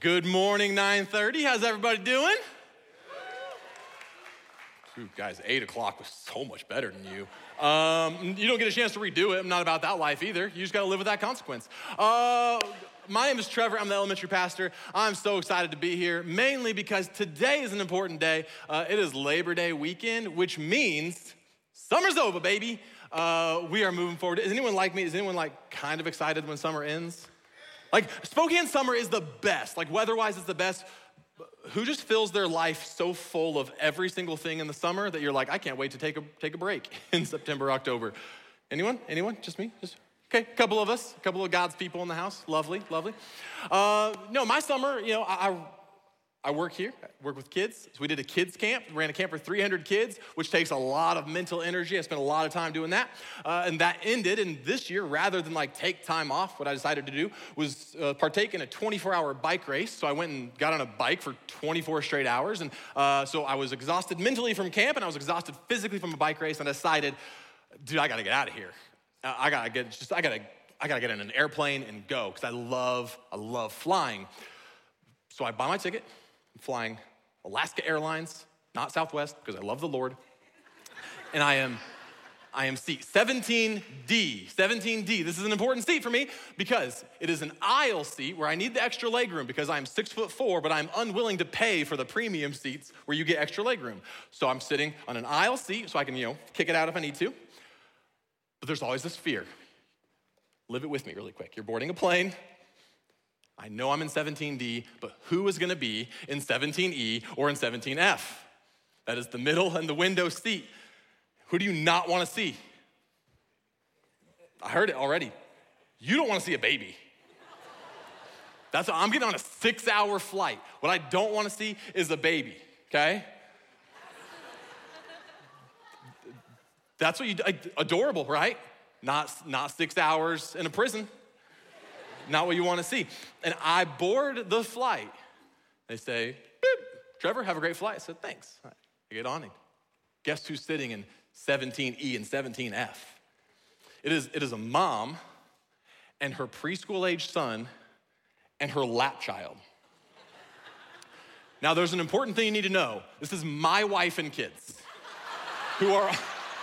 Good morning, 9:30. How's everybody doing? Ooh, guys, 8 o'clock was so much better than you. Um, you don't get a chance to redo it. I'm not about that life either. You just got to live with that consequence. Uh, my name is Trevor. I'm the elementary pastor. I'm so excited to be here, mainly because today is an important day. Uh, it is Labor Day weekend, which means summer's over, baby. Uh, we are moving forward. Is anyone like me? Is anyone like kind of excited when summer ends? Like Spokane summer is the best. Like weather-wise, it's the best. Who just fills their life so full of every single thing in the summer that you're like, I can't wait to take a take a break in September, October. Anyone? Anyone? Just me? Just okay. A couple of us. A couple of God's people in the house. Lovely, lovely. Uh, no, my summer. You know, I, I I work here, I work with kids. So we did a kids camp, ran a camp for 300 kids, which takes a lot of mental energy. I spent a lot of time doing that. Uh, and that ended. And this year, rather than like take time off, what I decided to do was uh, partake in a 24 hour bike race. So I went and got on a bike for 24 straight hours. And uh, so I was exhausted mentally from camp and I was exhausted physically from a bike race. And I decided, dude, I gotta get out of here. Uh, I gotta get, just, I gotta, I gotta get in an airplane and go because I love, I love flying. So I buy my ticket. I'm flying Alaska Airlines, not Southwest, because I love the Lord. And I am I am seat 17D. 17D. This is an important seat for me because it is an aisle seat where I need the extra leg room because I'm six foot four, but I'm unwilling to pay for the premium seats where you get extra leg room. So I'm sitting on an aisle seat so I can, you know, kick it out if I need to. But there's always this fear. Live it with me really quick. You're boarding a plane, I know I'm in 17D, but who is gonna be in 17E or in 17F? That is the middle and the window seat. Who do you not wanna see? I heard it already. You don't wanna see a baby. That's I'm getting on a six hour flight. What I don't wanna see is a baby, okay? That's what you, adorable, right? Not, not six hours in a prison not what you want to see. And I board the flight. They say. Trevor, have a great flight. I said, thanks. I get on it. Guess who's sitting in 17E and 17F? It is, it is a mom and her preschool age son and her lap child. Now, there's an important thing you need to know. This is my wife and kids who are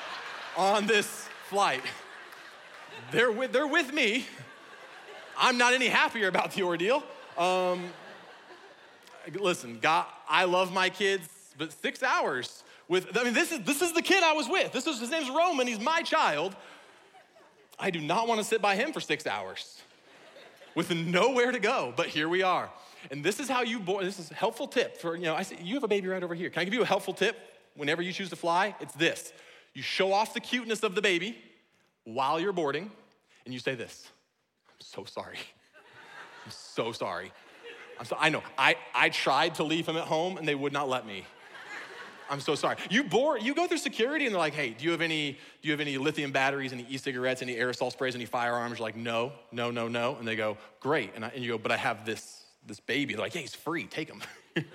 on this flight. They're with, they're with me, I'm not any happier about the ordeal. Um, listen, God, I love my kids, but six hours with, I mean, this is, this is the kid I was with. This is, his name's Roman, he's my child. I do not want to sit by him for six hours with nowhere to go, but here we are. And this is how you board, this is a helpful tip for, you know, I say, you have a baby right over here. Can I give you a helpful tip whenever you choose to fly? It's this. You show off the cuteness of the baby while you're boarding, and you say this so sorry. I'm so sorry. I'm so, I know. I, I tried to leave him at home and they would not let me. I'm so sorry. You bore, you go through security and they're like, hey, do you have any, do you have any lithium batteries, any e-cigarettes, any aerosol sprays, any firearms? You're like, no, no, no, no. And they go, great. And, I, and you go, but I have this, this baby. They're like, yeah, he's free, take him.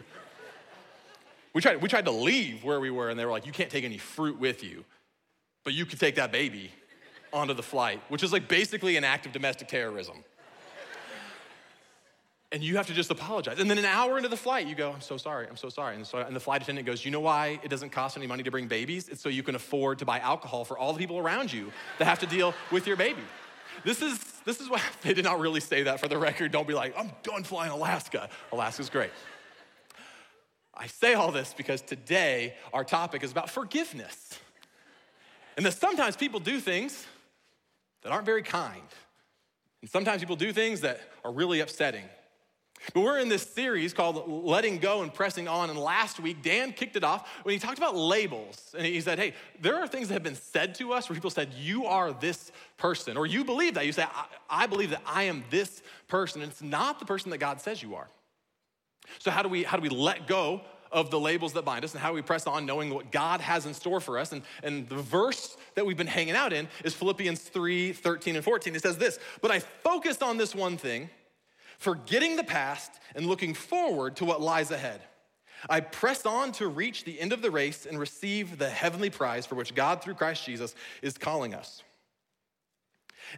we, tried, we tried to leave where we were and they were like, you can't take any fruit with you, but you could take that baby onto the flight, which is like basically an act of domestic terrorism. And you have to just apologize. And then an hour into the flight, you go, I'm so sorry, I'm so sorry. And, so, and the flight attendant goes, You know why it doesn't cost any money to bring babies? It's so you can afford to buy alcohol for all the people around you that have to deal with your baby. This is, this is why they did not really say that for the record. Don't be like, I'm done flying Alaska. Alaska's great. I say all this because today our topic is about forgiveness. And that sometimes people do things that aren't very kind. And sometimes people do things that are really upsetting. But we're in this series called Letting Go and Pressing On. And last week, Dan kicked it off when he talked about labels. And he said, Hey, there are things that have been said to us where people said, You are this person, or you believe that. You say, I, I believe that I am this person. And it's not the person that God says you are. So, how do we, how do we let go of the labels that bind us and how we press on knowing what God has in store for us. And, and the verse that we've been hanging out in is Philippians 3 13 and 14. It says this, but I focused on this one thing, forgetting the past and looking forward to what lies ahead. I press on to reach the end of the race and receive the heavenly prize for which God, through Christ Jesus, is calling us.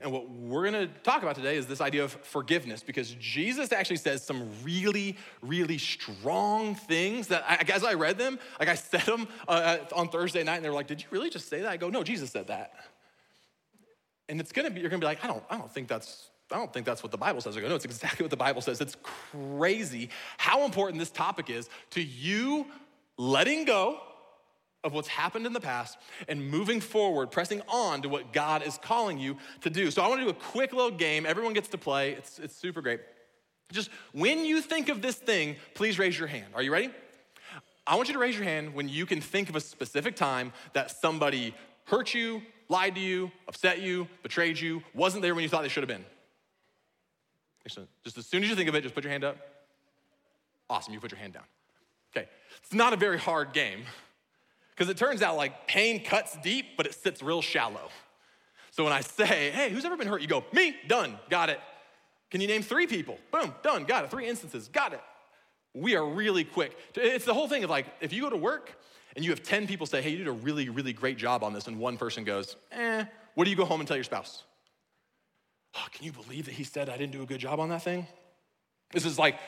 And what we're gonna talk about today is this idea of forgiveness because Jesus actually says some really, really strong things that, I, as I read them, like I said them uh, on Thursday night, and they were like, Did you really just say that? I go, No, Jesus said that. And it's gonna be, you're gonna be like, I don't, I don't think that's I don't think that's what the Bible says. I go, no, it's exactly what the Bible says. It's crazy how important this topic is to you letting go of what's happened in the past and moving forward, pressing on to what God is calling you to do. So I want to do a quick little game. Everyone gets to play. It's, it's super great. Just when you think of this thing, please raise your hand. Are you ready? I want you to raise your hand when you can think of a specific time that somebody hurt you, lied to you, upset you, betrayed you, wasn't there when you thought they should have been. Just as soon as you think of it, just put your hand up. Awesome, you put your hand down. Okay, it's not a very hard game because it turns out like pain cuts deep, but it sits real shallow. So when I say, hey, who's ever been hurt? You go, me, done, got it. Can you name three people? Boom, done, got it. Three instances, got it. We are really quick. It's the whole thing of like, if you go to work and you have 10 people say, hey, you did a really, really great job on this, and one person goes, eh, what do you go home and tell your spouse? Oh, can you believe that he said I didn't do a good job on that thing? This is like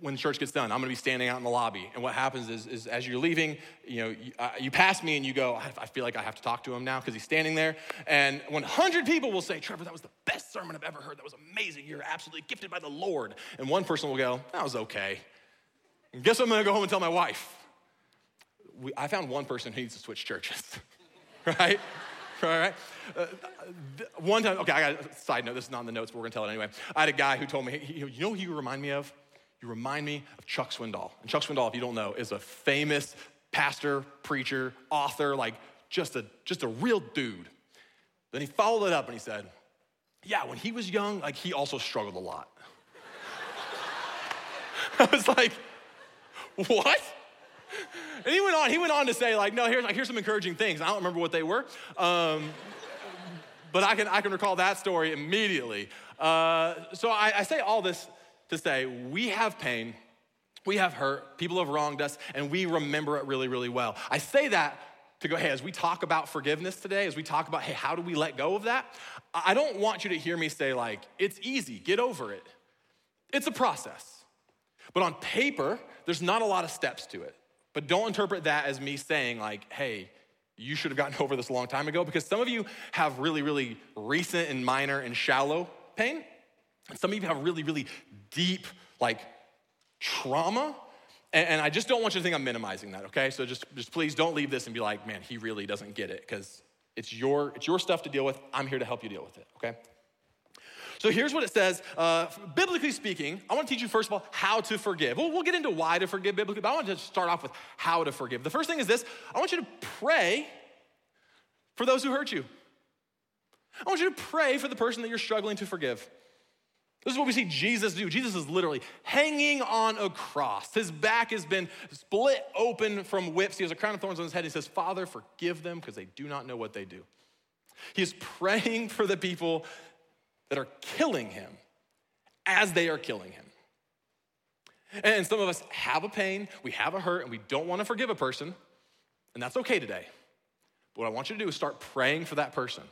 when church gets done, I'm gonna be standing out in the lobby. And what happens is, is as you're leaving, you know, you, uh, you pass me and you go, I, I feel like I have to talk to him now because he's standing there. And 100 people will say, Trevor, that was the best sermon I've ever heard. That was amazing. You're absolutely gifted by the Lord. And one person will go, that was okay. And guess I'm gonna go home and tell my wife? We, I found one person who needs to switch churches, right? All right. Uh, one time, okay, I got a side note. This is not in the notes, but we're gonna tell it anyway. I had a guy who told me, you know who you remind me of? You remind me of Chuck Swindoll. And Chuck Swindoll, if you don't know, is a famous pastor, preacher, author, like just a just a real dude. Then he followed it up and he said, Yeah, when he was young, like he also struggled a lot. I was like, what? And he went on, he went on to say, like, no, here's, like, here's some encouraging things. I don't remember what they were. Um, but I can, I can recall that story immediately. Uh, so I, I say all this to say we have pain, we have hurt, people have wronged us, and we remember it really, really well. I say that to go, hey, as we talk about forgiveness today, as we talk about, hey, how do we let go of that? I don't want you to hear me say, like, it's easy, get over it. It's a process. But on paper, there's not a lot of steps to it. But don't interpret that as me saying, like, hey, you should have gotten over this a long time ago, because some of you have really, really recent and minor and shallow pain. Some of you have really, really deep, like, trauma. And, and I just don't want you to think I'm minimizing that, okay? So just, just please don't leave this and be like, man, he really doesn't get it, because it's your, it's your stuff to deal with. I'm here to help you deal with it, okay? So here's what it says. Uh, biblically speaking, I want to teach you, first of all, how to forgive. We'll, we'll get into why to forgive biblically, but I want to start off with how to forgive. The first thing is this I want you to pray for those who hurt you. I want you to pray for the person that you're struggling to forgive. This is what we see Jesus do. Jesus is literally hanging on a cross. His back has been split open from whips. He has a crown of thorns on his head. He says, Father, forgive them because they do not know what they do. He is praying for the people that are killing him as they are killing him. And some of us have a pain, we have a hurt, and we don't want to forgive a person, and that's okay today. But what I want you to do is start praying for that person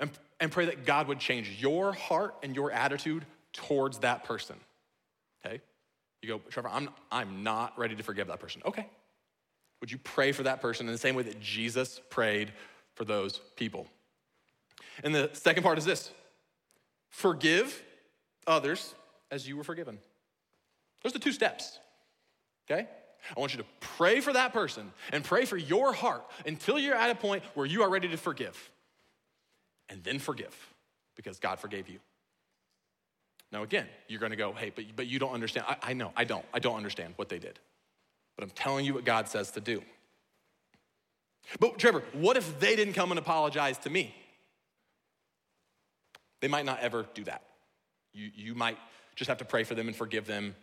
and, and pray that God would change your heart and your attitude towards that person. Okay? You go, Trevor, I'm, I'm not ready to forgive that person. Okay. Would you pray for that person in the same way that Jesus prayed for those people? And the second part is this Forgive others as you were forgiven. Those are the two steps, okay? I want you to pray for that person and pray for your heart until you're at a point where you are ready to forgive. And then forgive because God forgave you. Now, again, you're gonna go, hey, but, but you don't understand. I, I know, I don't. I don't understand what they did. But I'm telling you what God says to do. But, Trevor, what if they didn't come and apologize to me? They might not ever do that. You, you might just have to pray for them and forgive them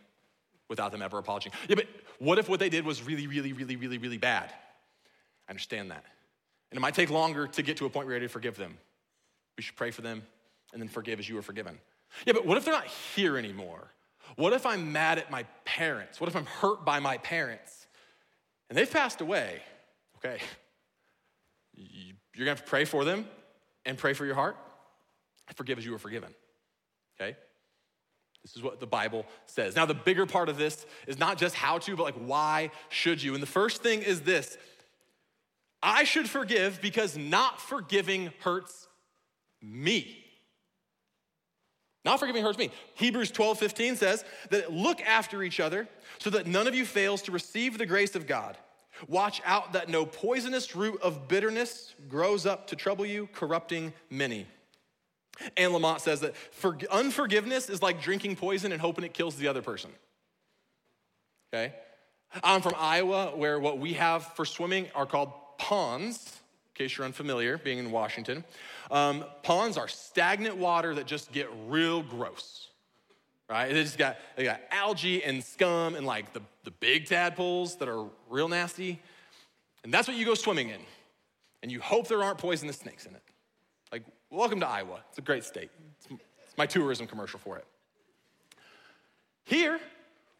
without them ever apologizing. Yeah, but what if what they did was really, really, really, really, really bad? I understand that. And it might take longer to get to a point where you're ready to forgive them. We should pray for them and then forgive as you were forgiven. Yeah, but what if they're not here anymore? What if I'm mad at my parents? What if I'm hurt by my parents? And they've passed away. Okay. You're gonna have to pray for them and pray for your heart and Forgive as you were forgiven. Okay? This is what the Bible says. Now, the bigger part of this is not just how to, but like why should you? And the first thing is this I should forgive because not forgiving hurts me. Not forgiving hurts me. Hebrews 12 15 says that look after each other so that none of you fails to receive the grace of God. Watch out that no poisonous root of bitterness grows up to trouble you, corrupting many. And Lamott says that unforgiveness is like drinking poison and hoping it kills the other person. Okay? I'm from Iowa, where what we have for swimming are called ponds, in case you're unfamiliar, being in Washington. Um, ponds are stagnant water that just get real gross, right? They just got, they got algae and scum and like the, the big tadpoles that are real nasty. And that's what you go swimming in. And you hope there aren't poisonous snakes in it. Like, welcome to Iowa. It's a great state. It's, it's my tourism commercial for it. Here,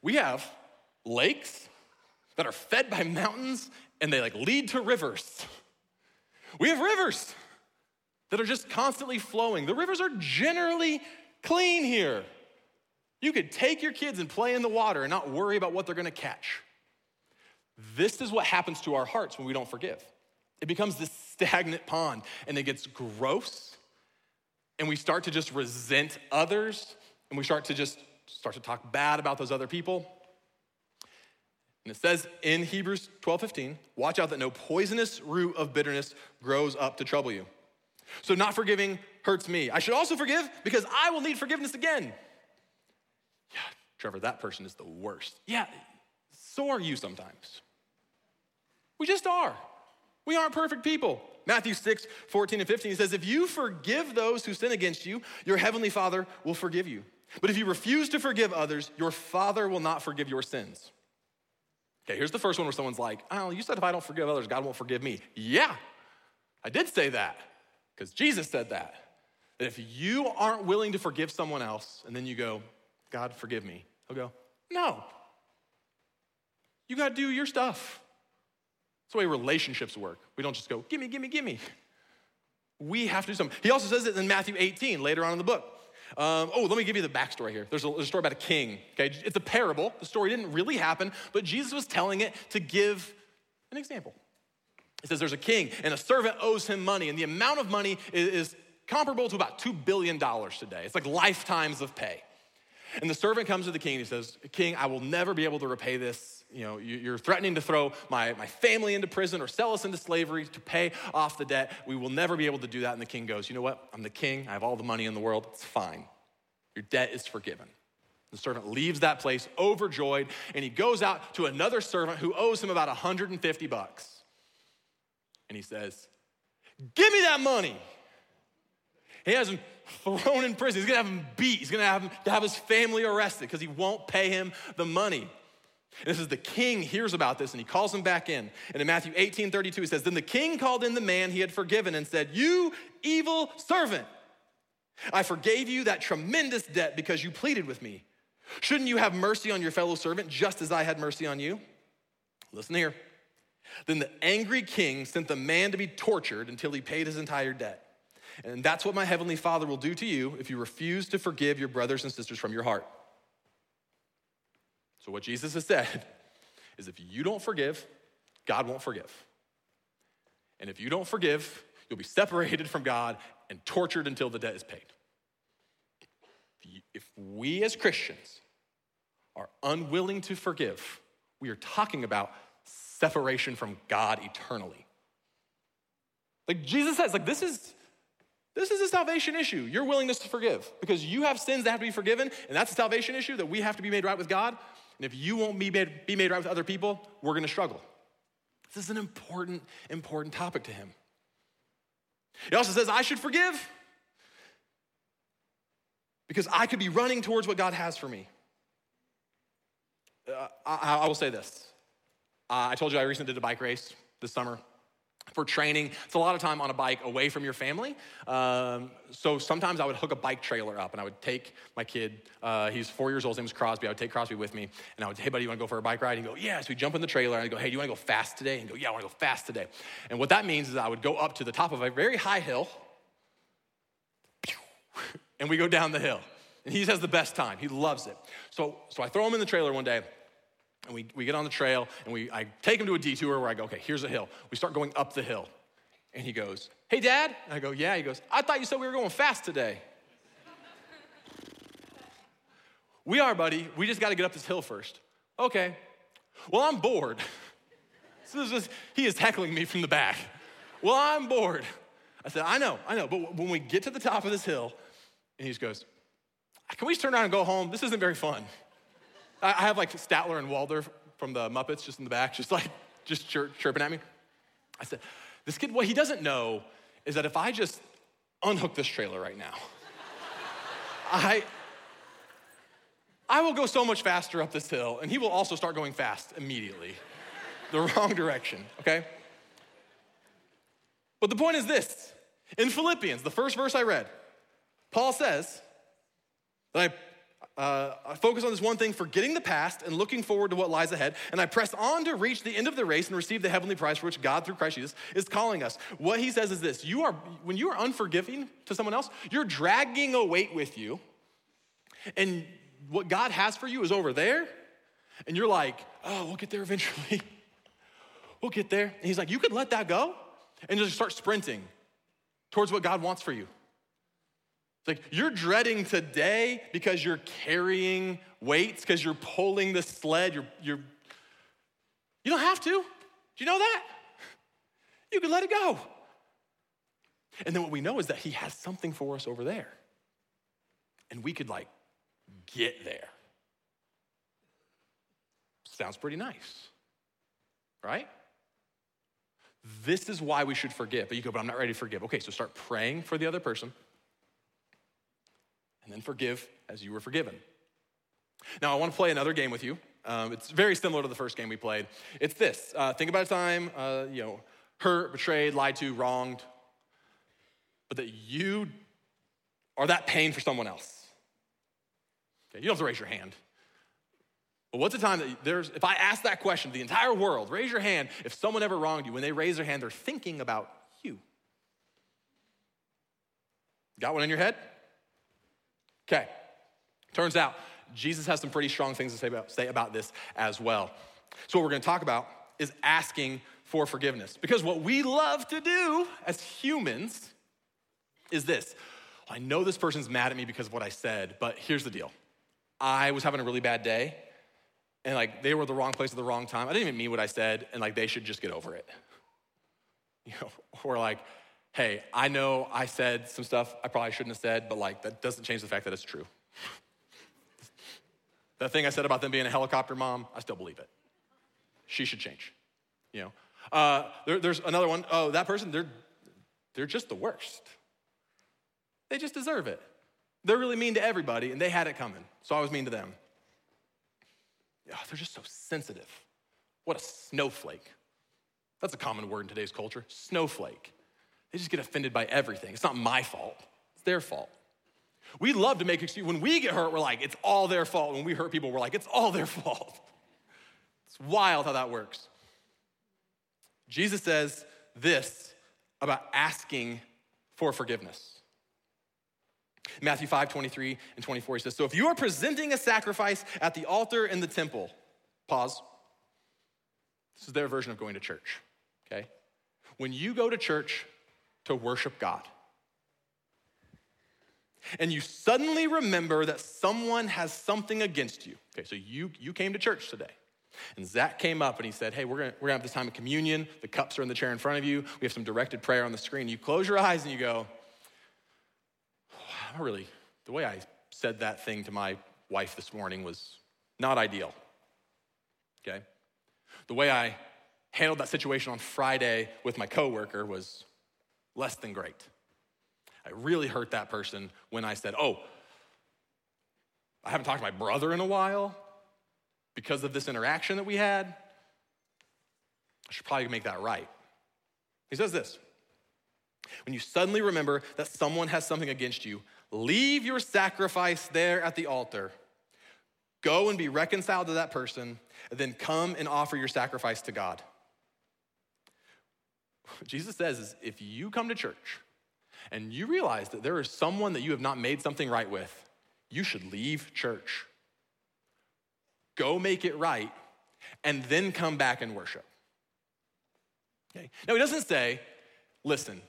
we have lakes that are fed by mountains and they like lead to rivers. We have rivers that are just constantly flowing. The rivers are generally clean here. You could take your kids and play in the water and not worry about what they're gonna catch. This is what happens to our hearts when we don't forgive. It becomes this stagnant pond and it gets gross and we start to just resent others and we start to just start to talk bad about those other people. And it says in Hebrews 12 15, watch out that no poisonous root of bitterness grows up to trouble you. So, not forgiving hurts me. I should also forgive because I will need forgiveness again. Yeah, Trevor, that person is the worst. Yeah, so are you sometimes. We just are. We aren't perfect people. Matthew 6, 14 and 15 says, If you forgive those who sin against you, your heavenly Father will forgive you. But if you refuse to forgive others, your Father will not forgive your sins. Okay, here's the first one where someone's like, Oh, you said if I don't forgive others, God won't forgive me. Yeah, I did say that because Jesus said that. That if you aren't willing to forgive someone else and then you go, God, forgive me, he'll go, No. You got to do your stuff. That's the way relationships work. We don't just go, Gimme, gimme, gimme. We have to do something. He also says it in Matthew 18, later on in the book. Um, oh, let me give you the backstory here. There's a, there's a, story about a king. Okay, it's a parable. The story didn't really happen, but Jesus was telling it to give an example. It says there's a king and a servant owes him money, and the amount of money is, is comparable to about $2 billion today. It's like lifetimes of pay. And the servant comes to the king and he says, King, I will never be able to repay this. You know, you're threatening to throw my, my family into prison or sell us into slavery to pay off the debt. We will never be able to do that. And the king goes, You know what? I'm the king. I have all the money in the world. It's fine. Your debt is forgiven. The servant leaves that place overjoyed and he goes out to another servant who owes him about 150 bucks and he says, Give me that money. He has him thrown in prison. He's gonna have him beat. He's gonna have, him, to have his family arrested because he won't pay him the money. And this is the king hears about this and he calls him back in. And in Matthew 18 32, he says, Then the king called in the man he had forgiven and said, You evil servant, I forgave you that tremendous debt because you pleaded with me. Shouldn't you have mercy on your fellow servant just as I had mercy on you? Listen here. Then the angry king sent the man to be tortured until he paid his entire debt. And that's what my heavenly Father will do to you if you refuse to forgive your brothers and sisters from your heart. So, what Jesus has said is if you don't forgive, God won't forgive. And if you don't forgive, you'll be separated from God and tortured until the debt is paid. If we as Christians are unwilling to forgive, we are talking about separation from God eternally. Like Jesus says, like this is this is a salvation issue. Your willingness to forgive because you have sins that have to be forgiven, and that's a salvation issue that we have to be made right with God. And if you won't be made, be made right with other people, we're going to struggle. This is an important, important topic to him. He also says, I should forgive because I could be running towards what God has for me. Uh, I, I will say this uh, I told you I recently did a bike race this summer for training. It's a lot of time on a bike away from your family. Um, so sometimes I would hook a bike trailer up and I would take my kid, uh, he's four years old, his name is Crosby. I would take Crosby with me and I would say, hey, buddy, you wanna go for a bike ride? And He'd go, yeah. So we jump in the trailer and I'd go, hey, do you wanna go fast today? And go, yeah, I wanna go fast today. And what that means is I would go up to the top of a very high hill. and we go down the hill. And he has the best time. He loves it. So, so I throw him in the trailer one day, and we, we get on the trail, and we, I take him to a detour where I go, okay, here's a hill. We start going up the hill. And he goes, hey, Dad? And I go, yeah. He goes, I thought you said we were going fast today. we are, buddy. We just got to get up this hill first. Okay. Well, I'm bored. so this is, he is heckling me from the back. Well, I'm bored. I said, I know, I know. But when we get to the top of this hill, and he just goes, Can we just turn around and go home? This isn't very fun. I have like Statler and Waldorf from the Muppets just in the back, just like, just chir- chirping at me. I said, This kid, what he doesn't know is that if I just unhook this trailer right now, I, I will go so much faster up this hill, and he will also start going fast immediately, the wrong direction, okay? But the point is this in Philippians, the first verse I read, Paul says that I, uh, I focus on this one thing, forgetting the past and looking forward to what lies ahead, and I press on to reach the end of the race and receive the heavenly prize for which God, through Christ Jesus, is calling us. What he says is this you are, when you are unforgiving to someone else, you're dragging a weight with you, and what God has for you is over there, and you're like, oh, we'll get there eventually. we'll get there. And he's like, you could let that go and just start sprinting towards what God wants for you. It's like you're dreading today because you're carrying weights, because you're pulling the sled. You're, you're, you don't have to. Do you know that? You can let it go. And then what we know is that He has something for us over there. And we could like get there. Sounds pretty nice, right? This is why we should forgive. But you go, but I'm not ready to forgive. Okay, so start praying for the other person and then forgive as you were forgiven. Now, I want to play another game with you. Um, it's very similar to the first game we played. It's this uh, think about a time, uh, you know, hurt, betrayed, lied to, wronged, but that you are that pain for someone else. Okay, you don't have to raise your hand. But what's the time that there's, if I ask that question to the entire world, raise your hand if someone ever wronged you. When they raise their hand, they're thinking about you. Got one in your head? Okay. Turns out Jesus has some pretty strong things to say about, say about this as well. So, what we're going to talk about is asking for forgiveness. Because what we love to do as humans is this I know this person's mad at me because of what I said, but here's the deal I was having a really bad day and like they were the wrong place at the wrong time. I didn't even mean what I said, and like they should just get over it. You know, or like, hey, I know I said some stuff I probably shouldn't have said, but like that doesn't change the fact that it's true. that thing I said about them being a helicopter mom, I still believe it. She should change. You know, uh, there, there's another one. Oh, that person, they're they're just the worst. They just deserve it. They're really mean to everybody, and they had it coming. So I was mean to them oh, they're just so sensitive. What a snowflake. That's a common word in today's culture snowflake. They just get offended by everything. It's not my fault, it's their fault. We love to make excuses. When we get hurt, we're like, it's all their fault. When we hurt people, we're like, it's all their fault. It's wild how that works. Jesus says this about asking for forgiveness. Matthew 5, 23 and 24, he says, So if you are presenting a sacrifice at the altar in the temple, pause. This is their version of going to church, okay? When you go to church to worship God, and you suddenly remember that someone has something against you. Okay, so you, you came to church today. And Zach came up and he said, Hey, we're gonna, we're gonna have this time of communion. The cups are in the chair in front of you. We have some directed prayer on the screen. You close your eyes and you go, I really, the way I said that thing to my wife this morning was not ideal. Okay? The way I handled that situation on Friday with my coworker was less than great. I really hurt that person when I said, Oh, I haven't talked to my brother in a while because of this interaction that we had. I should probably make that right. He says this When you suddenly remember that someone has something against you, Leave your sacrifice there at the altar. Go and be reconciled to that person, and then come and offer your sacrifice to God. What Jesus says is if you come to church and you realize that there is someone that you have not made something right with, you should leave church. Go make it right, and then come back and worship. Okay? Now, he doesn't say, listen,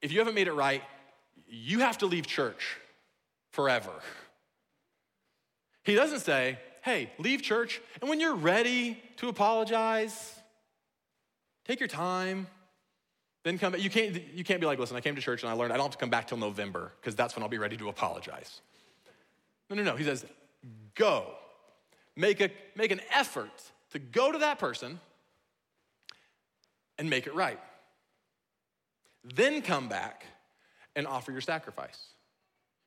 if you haven't made it right, you have to leave church forever. He doesn't say, hey, leave church, and when you're ready to apologize, take your time, then come back. You can't, you can't be like, listen, I came to church and I learned I don't have to come back till November, because that's when I'll be ready to apologize. No, no, no. He says, go. Make, a, make an effort to go to that person and make it right. Then come back and offer your sacrifice.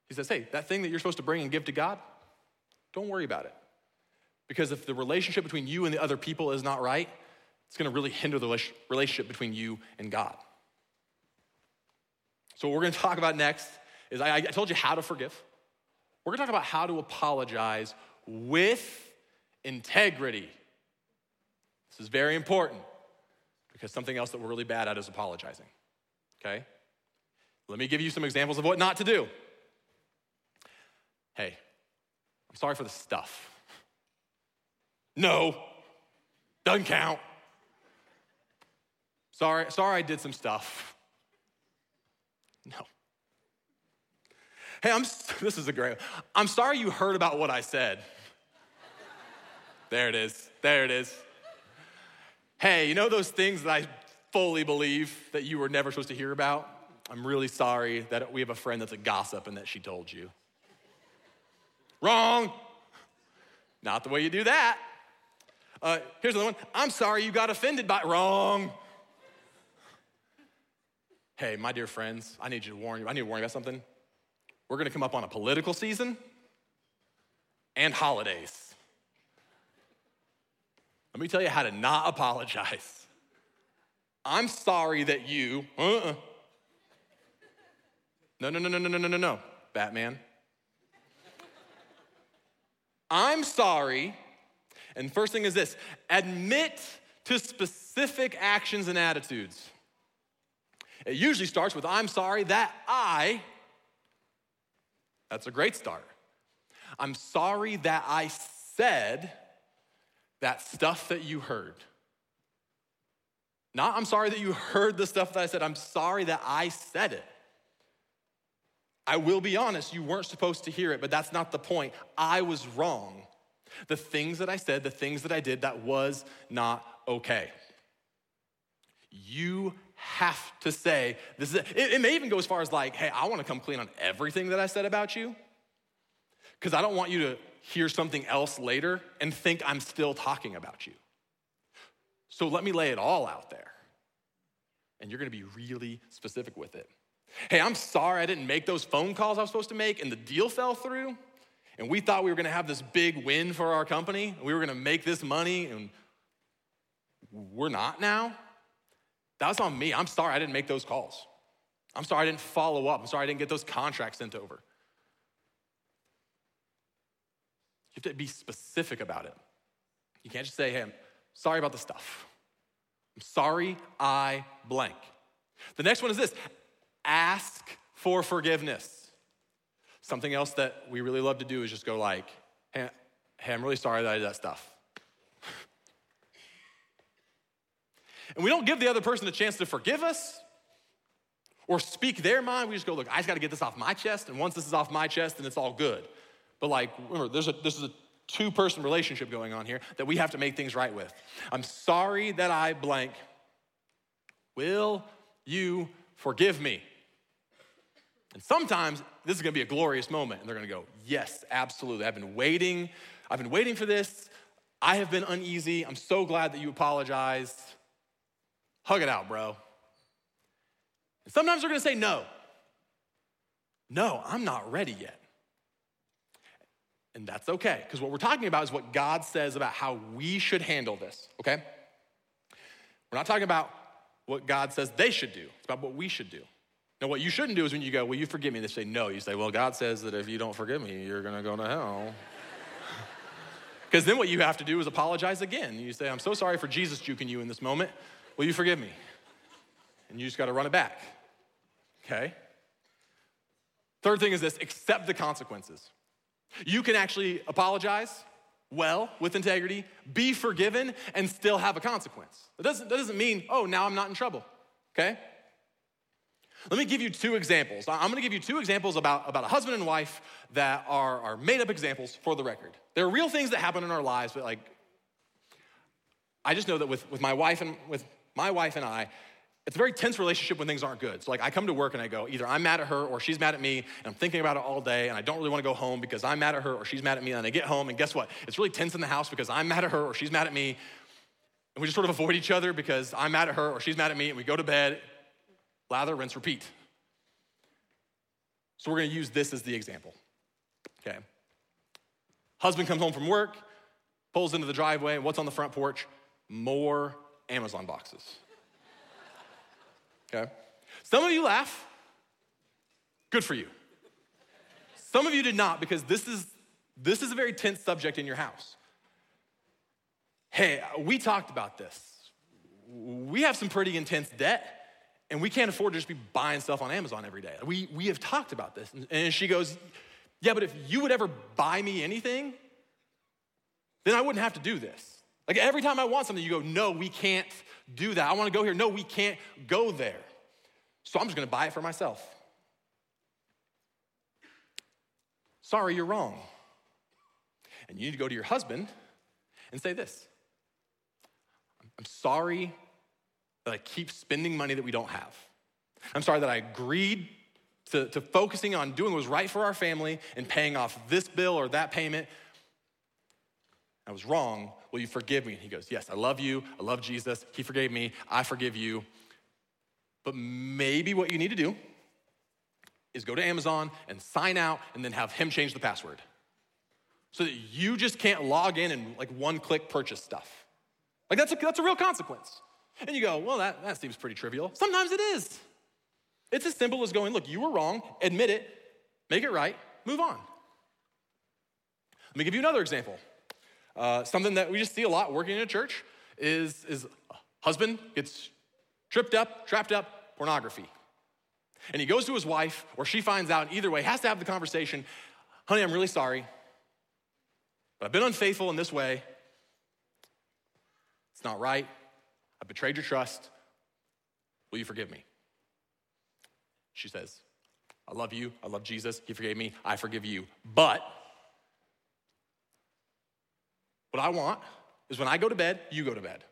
He says, hey, that thing that you're supposed to bring and give to God, don't worry about it. Because if the relationship between you and the other people is not right, it's gonna really hinder the relationship between you and God. So, what we're gonna talk about next is I, I told you how to forgive. We're gonna talk about how to apologize with integrity. This is very important because something else that we're really bad at is apologizing. Okay? Let me give you some examples of what not to do. Hey, I'm sorry for the stuff. No, doesn't count. Sorry, sorry I did some stuff. No. Hey, I'm this is a great. I'm sorry you heard about what I said. There it is. There it is. Hey, you know those things that I fully believe that you were never supposed to hear about? I'm really sorry that we have a friend that's a gossip and that she told you. Wrong. Not the way you do that. Uh, here's another one. I'm sorry you got offended by wrong. Hey, my dear friends, I need you to warn you. I need to warn you about something. We're going to come up on a political season and holidays. Let me tell you how to not apologize. I'm sorry that you, uh-uh. No, no, no, no, no, no, no, no, Batman. I'm sorry. And first thing is this admit to specific actions and attitudes. It usually starts with, I'm sorry that I, that's a great start. I'm sorry that I said that stuff that you heard. Not, I'm sorry that you heard the stuff that I said, I'm sorry that I said it. I will be honest, you weren't supposed to hear it, but that's not the point. I was wrong. The things that I said, the things that I did, that was not okay. You have to say, this is, it, it may even go as far as like, hey, I wanna come clean on everything that I said about you, because I don't want you to hear something else later and think I'm still talking about you. So let me lay it all out there. And you're gonna be really specific with it. Hey, I'm sorry I didn't make those phone calls I was supposed to make and the deal fell through. And we thought we were gonna have this big win for our company. We were gonna make this money, and we're not now. That's on me. I'm sorry I didn't make those calls. I'm sorry I didn't follow up. I'm sorry I didn't get those contracts sent over. You have to be specific about it. You can't just say, hey, I'm sorry about the stuff. I'm sorry I blank. The next one is this ask for forgiveness. Something else that we really love to do is just go like, hey, hey I'm really sorry that I did that stuff. And we don't give the other person a chance to forgive us or speak their mind. We just go, look, I just got to get this off my chest. And once this is off my chest, then it's all good. But like, remember, there's a, this is a two person relationship going on here that we have to make things right with. I'm sorry that I blank. Will you forgive me? And sometimes this is gonna be a glorious moment, and they're gonna go, Yes, absolutely. I've been waiting. I've been waiting for this. I have been uneasy. I'm so glad that you apologized. Hug it out, bro. Sometimes they're gonna say, No. No, I'm not ready yet. And that's okay, because what we're talking about is what God says about how we should handle this, okay? We're not talking about what God says they should do, it's about what we should do. Now, what you shouldn't do is when you go, Will you forgive me? They say, No. You say, Well, God says that if you don't forgive me, you're gonna go to hell. Because then what you have to do is apologize again. You say, I'm so sorry for Jesus juking you in this moment. Will you forgive me? And you just gotta run it back, okay? Third thing is this accept the consequences. You can actually apologize well with integrity, be forgiven, and still have a consequence. That doesn't, that doesn't mean, oh, now I'm not in trouble, okay? Let me give you two examples. I'm gonna give you two examples about, about a husband and wife that are, are made up examples for the record. There are real things that happen in our lives, but like, I just know that with, with my wife and with my wife and I, it's a very tense relationship when things aren't good. So like I come to work and I go, either I'm mad at her or she's mad at me, and I'm thinking about it all day, and I don't really want to go home because I'm mad at her or she's mad at me, and I get home, and guess what? It's really tense in the house because I'm mad at her or she's mad at me, and we just sort of avoid each other because I'm mad at her or she's mad at me, and we go to bed, lather, rinse, repeat. So we're gonna use this as the example. Okay. Husband comes home from work, pulls into the driveway, and what's on the front porch? More Amazon boxes okay? Some of you laugh. Good for you. Some of you did not because this is this is a very tense subject in your house. Hey, we talked about this. We have some pretty intense debt, and we can't afford to just be buying stuff on Amazon every day. We, we have talked about this. And she goes, Yeah, but if you would ever buy me anything, then I wouldn't have to do this. Like every time I want something, you go, No, we can't do that. I want to go here. No, we can't go there. So I'm just going to buy it for myself. Sorry, you're wrong. And you need to go to your husband and say this I'm sorry that I keep spending money that we don't have. I'm sorry that I agreed to, to focusing on doing what was right for our family and paying off this bill or that payment. I was wrong. Will you forgive me? And he goes, Yes, I love you. I love Jesus. He forgave me. I forgive you. But maybe what you need to do is go to Amazon and sign out and then have him change the password. So that you just can't log in and like one click purchase stuff. Like that's a, that's a real consequence. And you go, well, that, that seems pretty trivial. Sometimes it is. It's as simple as going, look, you were wrong, admit it, make it right, move on. Let me give you another example. Uh, something that we just see a lot working in a church is, is husband gets tripped up, trapped up, pornography. And he goes to his wife, or she finds out, either way, has to have the conversation honey, I'm really sorry, but I've been unfaithful in this way. It's not right. I betrayed your trust. Will you forgive me? She says, I love you. I love Jesus. He forgave me. I forgive you. But what I want is when I go to bed, you go to bed.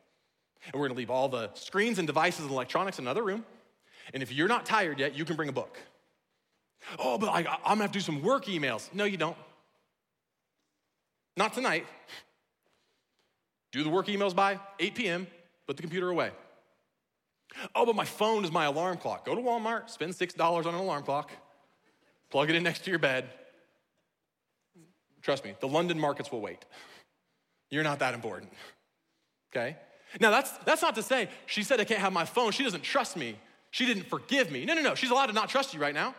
And we're gonna leave all the screens and devices and electronics in another room. And if you're not tired yet, you can bring a book. Oh, but I, I'm gonna have to do some work emails. No, you don't. Not tonight. Do the work emails by 8 p.m., put the computer away. Oh, but my phone is my alarm clock. Go to Walmart, spend $6 on an alarm clock, plug it in next to your bed. Trust me, the London markets will wait. You're not that important, okay? Now, that's, that's not to say she said I can't have my phone. She doesn't trust me. She didn't forgive me. No, no, no. She's allowed to not trust you right now.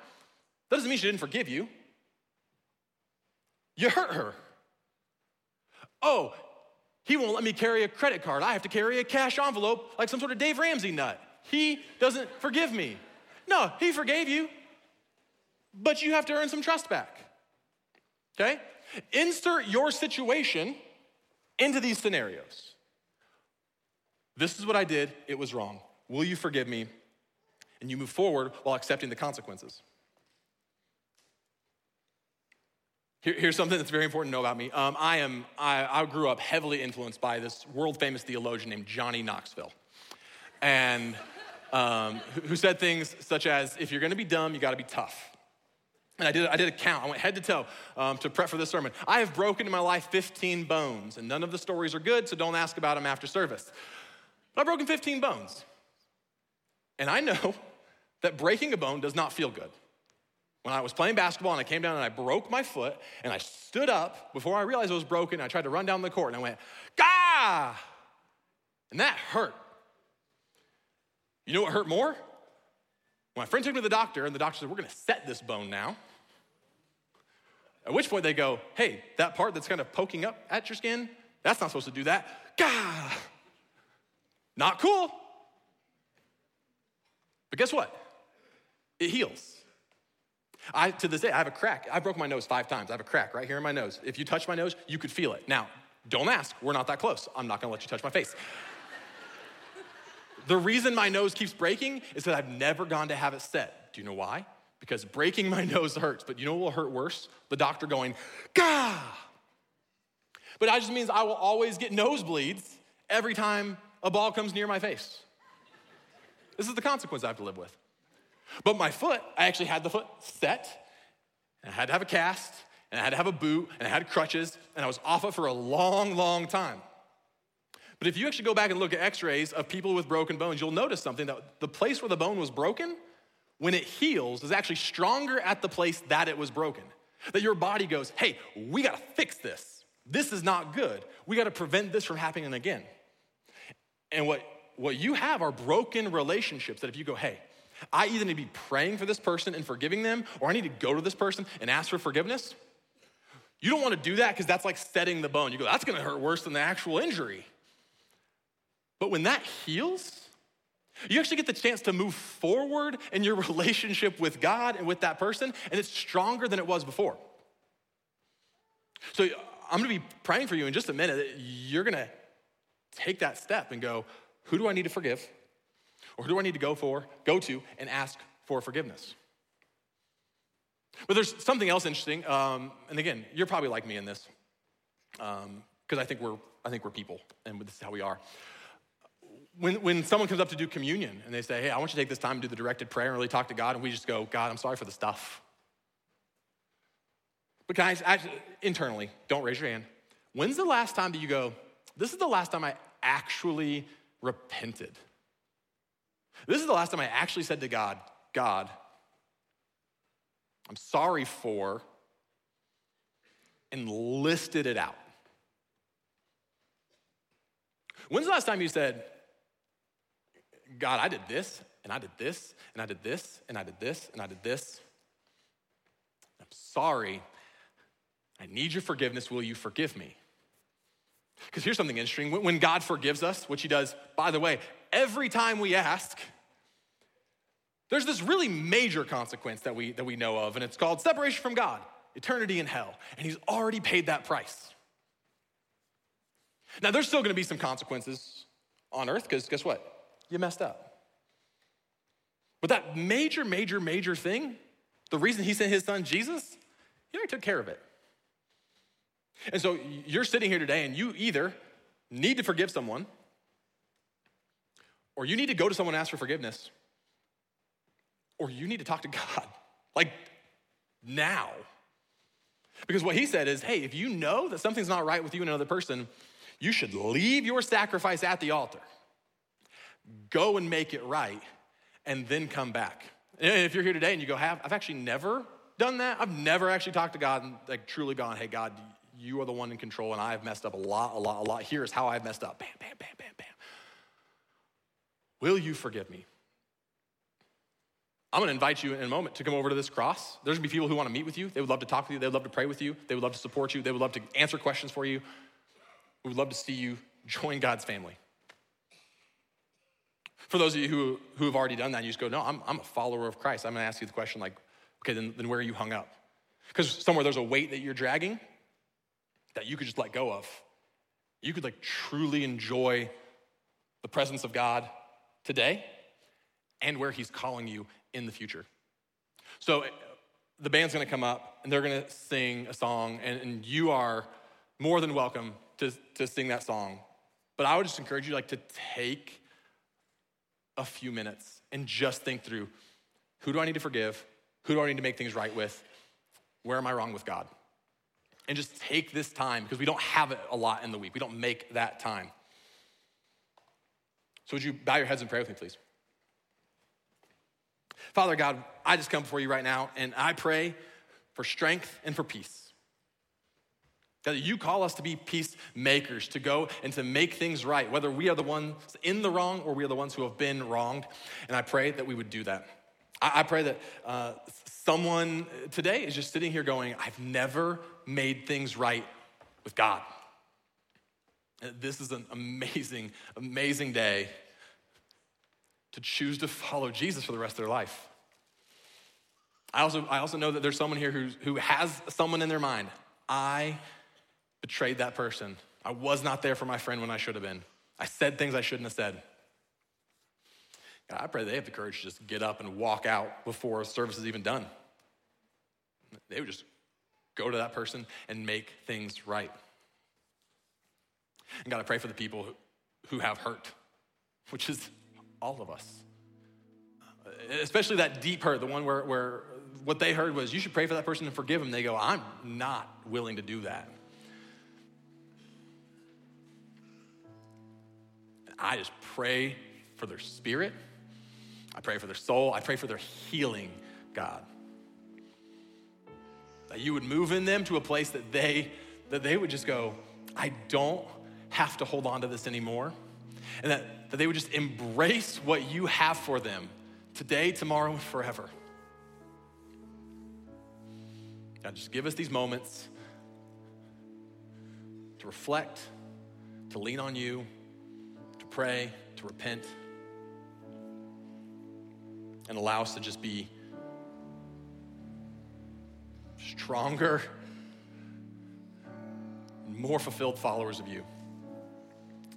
That doesn't mean she didn't forgive you. You hurt her. Oh, he won't let me carry a credit card. I have to carry a cash envelope like some sort of Dave Ramsey nut. He doesn't forgive me. No, he forgave you, but you have to earn some trust back. Okay? Insert your situation into these scenarios. This is what I did, it was wrong. Will you forgive me? And you move forward while accepting the consequences. Here, here's something that's very important to know about me. Um, I, am, I, I grew up heavily influenced by this world famous theologian named Johnny Knoxville. And um, who said things such as, if you're gonna be dumb, you gotta be tough. And I did, I did a count. I went head to toe um, to prep for this sermon. I have broken in my life 15 bones, and none of the stories are good, so don't ask about them after service. But I've broken 15 bones. And I know that breaking a bone does not feel good. When I was playing basketball and I came down and I broke my foot and I stood up before I realized it was broken, I tried to run down the court and I went, Gah! And that hurt. You know what hurt more? My friend took me to the doctor and the doctor said, We're gonna set this bone now. At which point they go, Hey, that part that's kind of poking up at your skin, that's not supposed to do that. Gah! Not cool. But guess what? It heals. I, to this day, I have a crack. I broke my nose five times. I have a crack right here in my nose. If you touch my nose, you could feel it. Now, don't ask. We're not that close. I'm not gonna let you touch my face. The reason my nose keeps breaking is that I've never gone to have it set. Do you know why? Because breaking my nose hurts, but you know what will hurt worse? The doctor going, Gah! But that just means I will always get nosebleeds every time a ball comes near my face. This is the consequence I have to live with. But my foot, I actually had the foot set, and I had to have a cast, and I had to have a boot, and I had crutches, and I was off it for a long, long time. But if you actually go back and look at x rays of people with broken bones, you'll notice something that the place where the bone was broken, when it heals, is actually stronger at the place that it was broken. That your body goes, hey, we gotta fix this. This is not good. We gotta prevent this from happening again. And what, what you have are broken relationships that if you go, hey, I either need to be praying for this person and forgiving them, or I need to go to this person and ask for forgiveness. You don't want to do that because that's like setting the bone. You go, that's going to hurt worse than the actual injury. But when that heals, you actually get the chance to move forward in your relationship with God and with that person, and it's stronger than it was before. So I'm gonna be praying for you in just a minute. You're gonna take that step and go, who do I need to forgive? Or who do I need to go for, go to, and ask for forgiveness? But there's something else interesting, um, and again, you're probably like me in this, because um, I think we're I think we're people, and this is how we are. When, when someone comes up to do communion and they say, Hey, I want you to take this time to do the directed prayer and really talk to God, and we just go, God, I'm sorry for the stuff. But guys, internally, don't raise your hand. When's the last time that you go, This is the last time I actually repented? This is the last time I actually said to God, God, I'm sorry for, and listed it out. When's the last time you said, God, I did this, and I did this, and I did this, and I did this, and I did this? I'm sorry. I need your forgiveness. Will you forgive me? Because here's something interesting. When God forgives us, which He does, by the way, every time we ask, there's this really major consequence that we, that we know of, and it's called separation from God, eternity in hell. And He's already paid that price. Now, there's still gonna be some consequences on earth, because guess what? You messed up. But that major, major, major thing, the reason He sent His Son Jesus, He already took care of it. And so you're sitting here today and you either need to forgive someone or you need to go to someone and ask for forgiveness or you need to talk to God. Like now. Because what he said is hey, if you know that something's not right with you and another person, you should leave your sacrifice at the altar, go and make it right, and then come back. And if you're here today and you go, have, I've actually never done that. I've never actually talked to God and like truly gone, hey, God, you are the one in control, and I have messed up a lot, a lot, a lot. Here's how I've messed up. Bam, bam, bam, bam, bam. Will you forgive me? I'm gonna invite you in a moment to come over to this cross. There's gonna be people who wanna meet with you. They would love to talk with you. They would love to pray with you. They would love to support you. They would love to answer questions for you. We would love to see you join God's family. For those of you who, who have already done that, you just go, no, I'm, I'm a follower of Christ. I'm gonna ask you the question like, okay, then, then where are you hung up? Because somewhere there's a weight that you're dragging that you could just let go of. You could like truly enjoy the presence of God today and where He's calling you in the future. So the band's gonna come up and they're gonna sing a song, and, and you are more than welcome to, to sing that song. But I would just encourage you like to take a few minutes and just think through who do I need to forgive? Who do I need to make things right with? Where am I wrong with God? and just take this time because we don't have it a lot in the week. We don't make that time. So, would you bow your heads and pray with me, please? Father God, I just come before you right now and I pray for strength and for peace. That you call us to be peacemakers, to go and to make things right, whether we are the ones in the wrong or we are the ones who have been wronged. And I pray that we would do that. I, pray that uh, someone today is just sitting here going, I've never made things right with God. This is an amazing, amazing day to choose to follow Jesus for the rest of their life. I also, I also know that there's someone here who's, who has someone in their mind. I betrayed that person. I was not there for my friend when I should have been. I said things I shouldn't have said. God, I pray they have the courage to just get up and walk out before service is even done. They would just go to that person and make things right. And God, I pray for the people who have hurt, which is all of us. Especially that deep hurt, the one where, where what they heard was, you should pray for that person and forgive them. They go, I'm not willing to do that. I just pray for their spirit. I pray for their soul. I pray for their healing, God. That you would move in them to a place that they that they would just go, I don't have to hold on to this anymore. And that, that they would just embrace what you have for them today, tomorrow, and forever. God, just give us these moments to reflect, to lean on you, pray, to repent, and allow us to just be stronger, more fulfilled followers of you.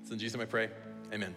It's in Jesus' name I pray. Amen.